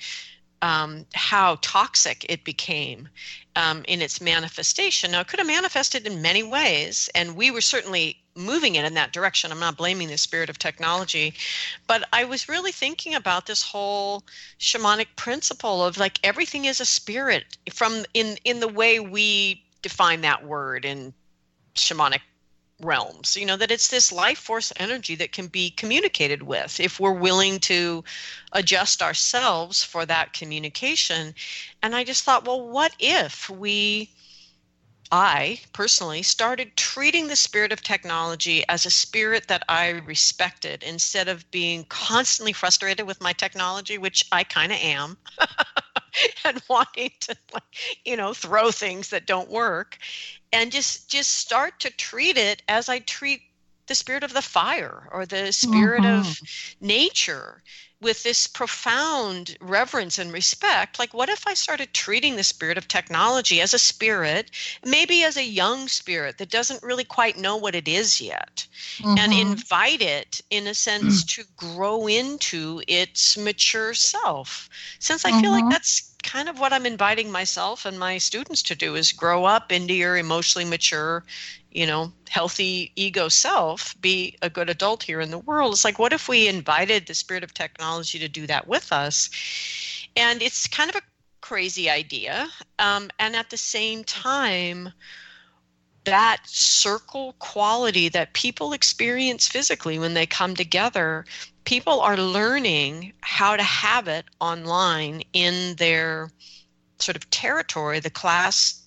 um, how toxic it became um, in its manifestation. Now, it could have manifested in many ways, and we were certainly moving it in that direction. I'm not blaming the spirit of technology, but I was really thinking about this whole shamanic principle of like everything is a spirit from in in the way we define that word in shamanic realms you know that it's this life force energy that can be communicated with. If we're willing to adjust ourselves for that communication and i just thought well what if we i personally started treating the spirit of technology as a spirit that i respected instead of being constantly frustrated with my technology which i kind of am and wanting to like you know throw things that don't work. And just just start to treat it as I treat the spirit of the fire or the spirit mm-hmm. of nature with this profound reverence and respect like what if i started treating the spirit of technology as a spirit maybe as a young spirit that doesn't really quite know what it is yet mm-hmm. and invite it in a sense mm. to grow into its mature self since i mm-hmm. feel like mm-hmm. that's kind of what I'm inviting myself and my students to do is grow up into your emotionally mature, you know, healthy ego self, be a good adult here in the world. It's like, what if we invited the spirit of technology to do that with us? And it's kind of a crazy idea. Um, and at the same time, that circle quality that people experience physically when they come together people are learning how to have it online in their sort of territory the class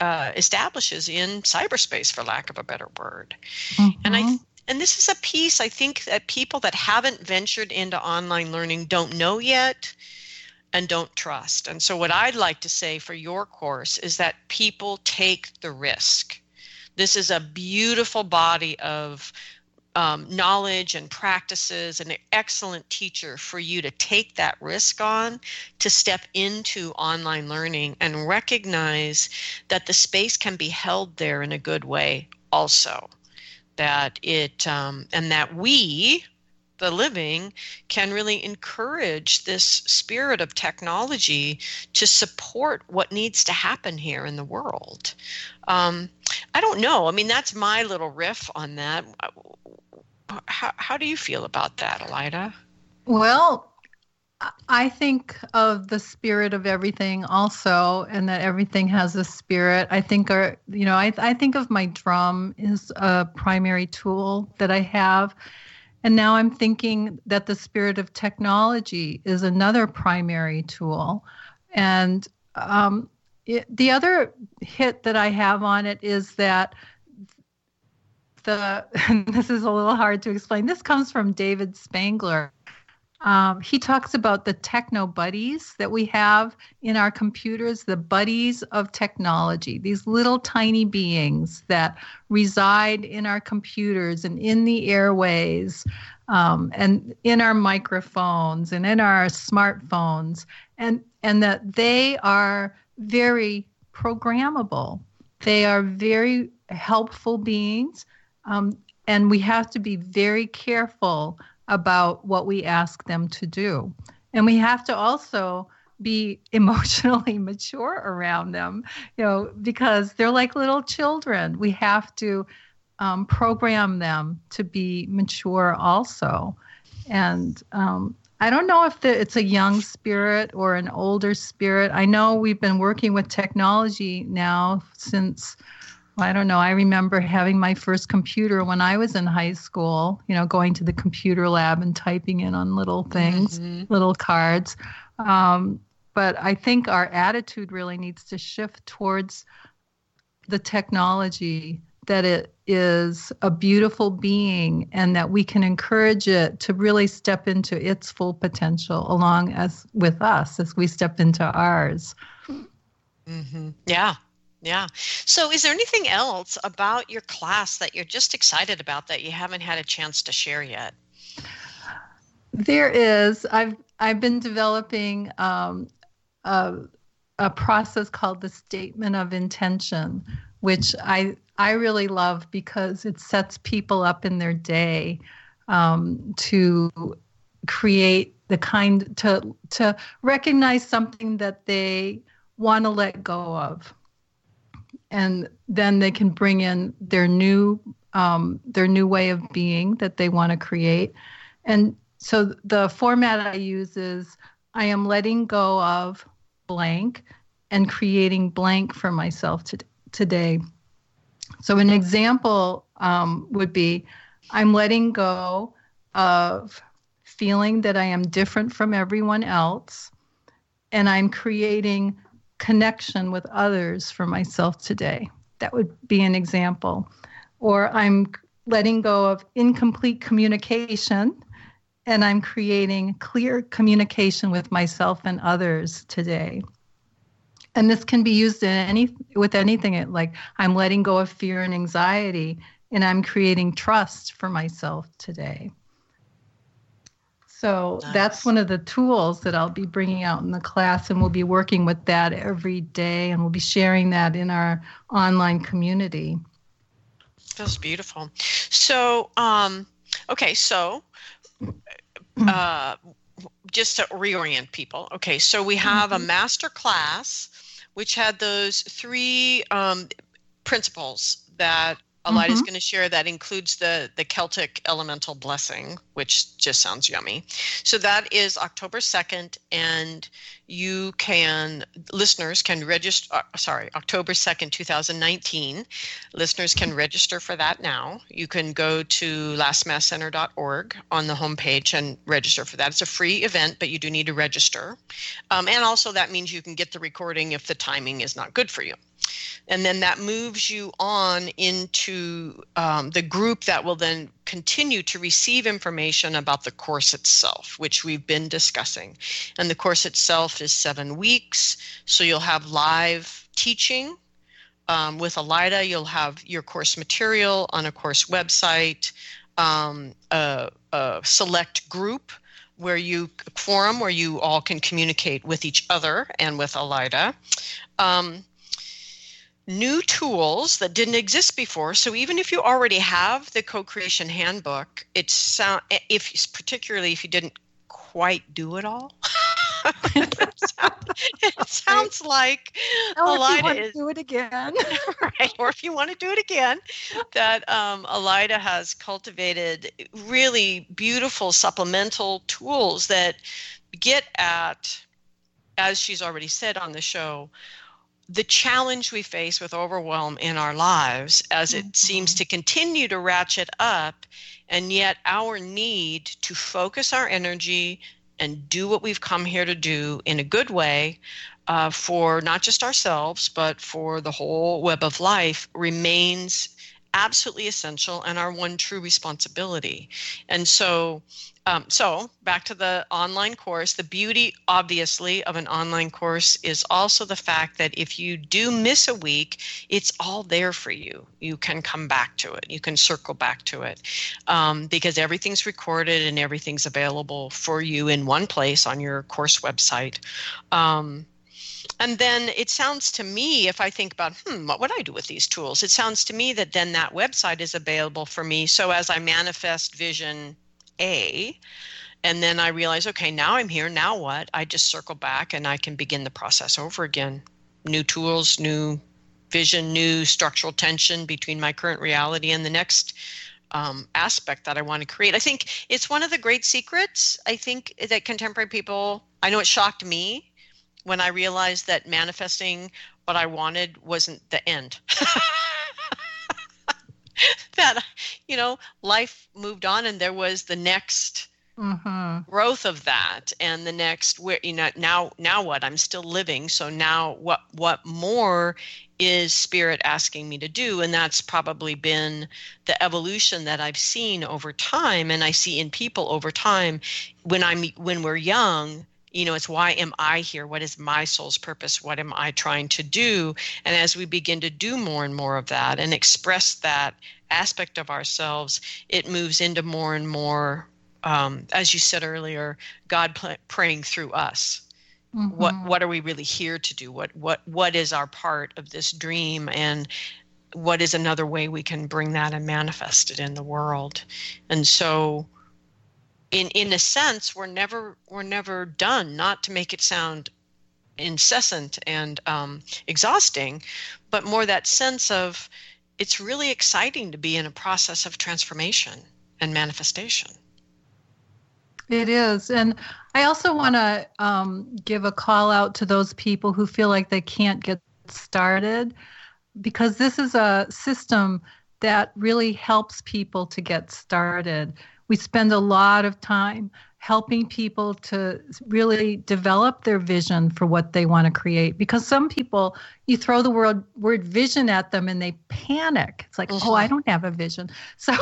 uh, establishes in cyberspace for lack of a better word mm-hmm. and i mm-hmm. and this is a piece i think that people that haven't ventured into online learning don't know yet and don't trust. And so what i'd like to say for your course is that people take the risk. This is a beautiful body of um, knowledge and practices and an excellent teacher for you to take that risk on to step into online learning and recognize that the space can be held there in a good way also. That it um, and that we the living can really encourage this spirit of technology to support what needs to happen here in the world. Um, I don't know. I mean, that's my little riff on that how, how do you feel about that, Alida? Well, I think of the spirit of everything also, and that everything has a spirit. I think, our, you know, I, I think of my drum as a primary tool that I have. And now I'm thinking that the spirit of technology is another primary tool. And um, it, the other hit that I have on it is that the this is a little hard to explain. This comes from David Spangler. Um, he talks about the techno buddies that we have in our computers, the buddies of technology, these little tiny beings that reside in our computers and in the airways um, and in our microphones and in our smartphones, and, and that they are very programmable. They are very helpful beings um, and we have to be very careful about what we ask them to do. And we have to also be emotionally mature around them, you know, because they're like little children. We have to um, program them to be mature also. And um, I don't know if the, it's a young spirit or an older spirit. I know we've been working with technology now since I don't know. I remember having my first computer when I was in high school, you know, going to the computer lab and typing in on little things, mm-hmm. little cards. Um, but I think our attitude really needs to shift towards the technology that it is a beautiful being and that we can encourage it to really step into its full potential along as with us as we step into ours. Mm-hmm. Yeah, yeah. So, is there anything else about your class that you're just excited about that you haven't had a chance to share yet? There is. I've I've been developing um, a, a process called the statement of intention, which I I really love because it sets people up in their day um, to create the kind to to recognize something that they want to let go of and then they can bring in their new um, their new way of being that they want to create. And so the format i use is i am letting go of blank and creating blank for myself to, today. So an example um, would be i'm letting go of feeling that I am different from everyone else, and I'm creating connection with others for myself today. That would be an example. Or I'm letting go of incomplete communication and I'm creating clear communication with myself and others today. And this can be used in any with anything like I'm letting go of fear and anxiety and I'm creating trust for myself today. So nice. that's one of the tools that I'll be bringing out in the class, and we'll be working with that every day, and we'll be sharing that in our online community. That's beautiful. So, um, okay, so uh, just to reorient people, okay, so we have mm-hmm. a master class which had those three um, principles that Alida is mm-hmm. going to share that includes the the Celtic elemental blessing, which just sounds yummy. So that is October second, and you can listeners can register. Uh, sorry, October second, two thousand nineteen. Listeners can register for that now. You can go to lastmaskcenter.org on the homepage and register for that. It's a free event, but you do need to register, um, and also that means you can get the recording if the timing is not good for you and then that moves you on into um, the group that will then continue to receive information about the course itself which we've been discussing. And the course itself is seven weeks. So you'll have live teaching um, with alida you'll have your course material on a course website um, a, a select group where you forum where you all can communicate with each other and with alida um, new tools that didn't exist before. So even if you already have the co-creation handbook, it's if particularly if you didn't quite do it all. it sounds like if you want is, to do it again, right? Or if you want to do it again, that um, Alida has cultivated really beautiful supplemental tools that get at, as she's already said on the show, the challenge we face with overwhelm in our lives as it mm-hmm. seems to continue to ratchet up, and yet our need to focus our energy and do what we've come here to do in a good way uh, for not just ourselves, but for the whole web of life remains absolutely essential and our one true responsibility. And so, um, so back to the online course. The beauty, obviously, of an online course is also the fact that if you do miss a week, it's all there for you. You can come back to it. You can circle back to it um, because everything's recorded and everything's available for you in one place on your course website. Um, and then it sounds to me if i think about hmm what would i do with these tools? It sounds to me that then that website is available for me so as i manifest vision a and then i realize okay now i'm here now what? I just circle back and i can begin the process over again. New tools new vision new structural tension between my current reality and the next um, aspect that i want to create. I think it's one of the great secrets i think that contemporary people i know it shocked me when I realized that manifesting what I wanted wasn't the end. that you know, life moved on, and there was the next mm-hmm. growth of that, and the next where you know now now what I'm still living. So now what what more is spirit asking me to do and that's probably been the evolution that i've seen over time and i see in people over time when i'm when we're young you know it's why am i here what is my soul's purpose what am i trying to do and as we begin to do more and more of that and express that aspect of ourselves it moves into more and more um, as you said earlier god praying through us Mm-hmm. What what are we really here to do? What what what is our part of this dream and what is another way we can bring that and manifest it in the world? And so in in a sense we're never we're never done not to make it sound incessant and um, exhausting but more that sense of it's really exciting to be in a process of transformation and manifestation. It is and i also want to um, give a call out to those people who feel like they can't get started because this is a system that really helps people to get started we spend a lot of time helping people to really develop their vision for what they want to create because some people you throw the word word vision at them and they panic. It's like oh i mm-hmm. don't have a vision. So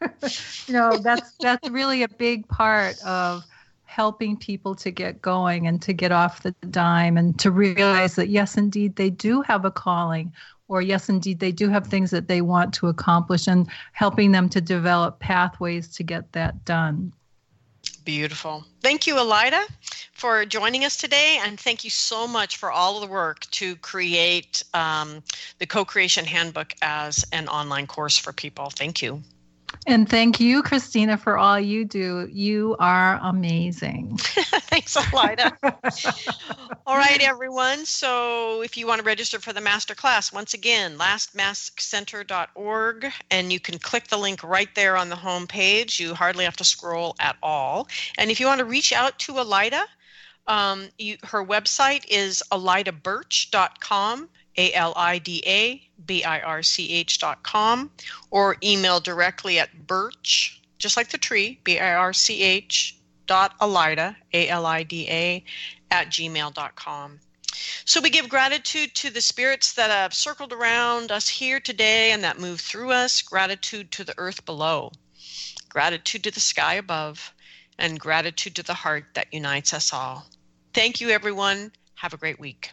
you know that's that's really a big part of helping people to get going and to get off the dime and to realize that yes indeed they do have a calling or yes, indeed, they do have things that they want to accomplish and helping them to develop pathways to get that done. Beautiful. Thank you, Alida, for joining us today. And thank you so much for all of the work to create um, the Co Creation Handbook as an online course for people. Thank you. And thank you, Christina, for all you do. You are amazing. Thanks, Alida. all right, everyone. So if you want to register for the master class, once again, lastmaskcenter.org, and you can click the link right there on the home page. You hardly have to scroll at all. And if you want to reach out to Alida, um, you, her website is alidabirch.com a L I D A B I R C H dot com, or email directly at birch, just like the tree, B I R C H dot alida, A L I D A, at gmail dot com. So we give gratitude to the spirits that have circled around us here today and that move through us, gratitude to the earth below, gratitude to the sky above, and gratitude to the heart that unites us all. Thank you, everyone. Have a great week.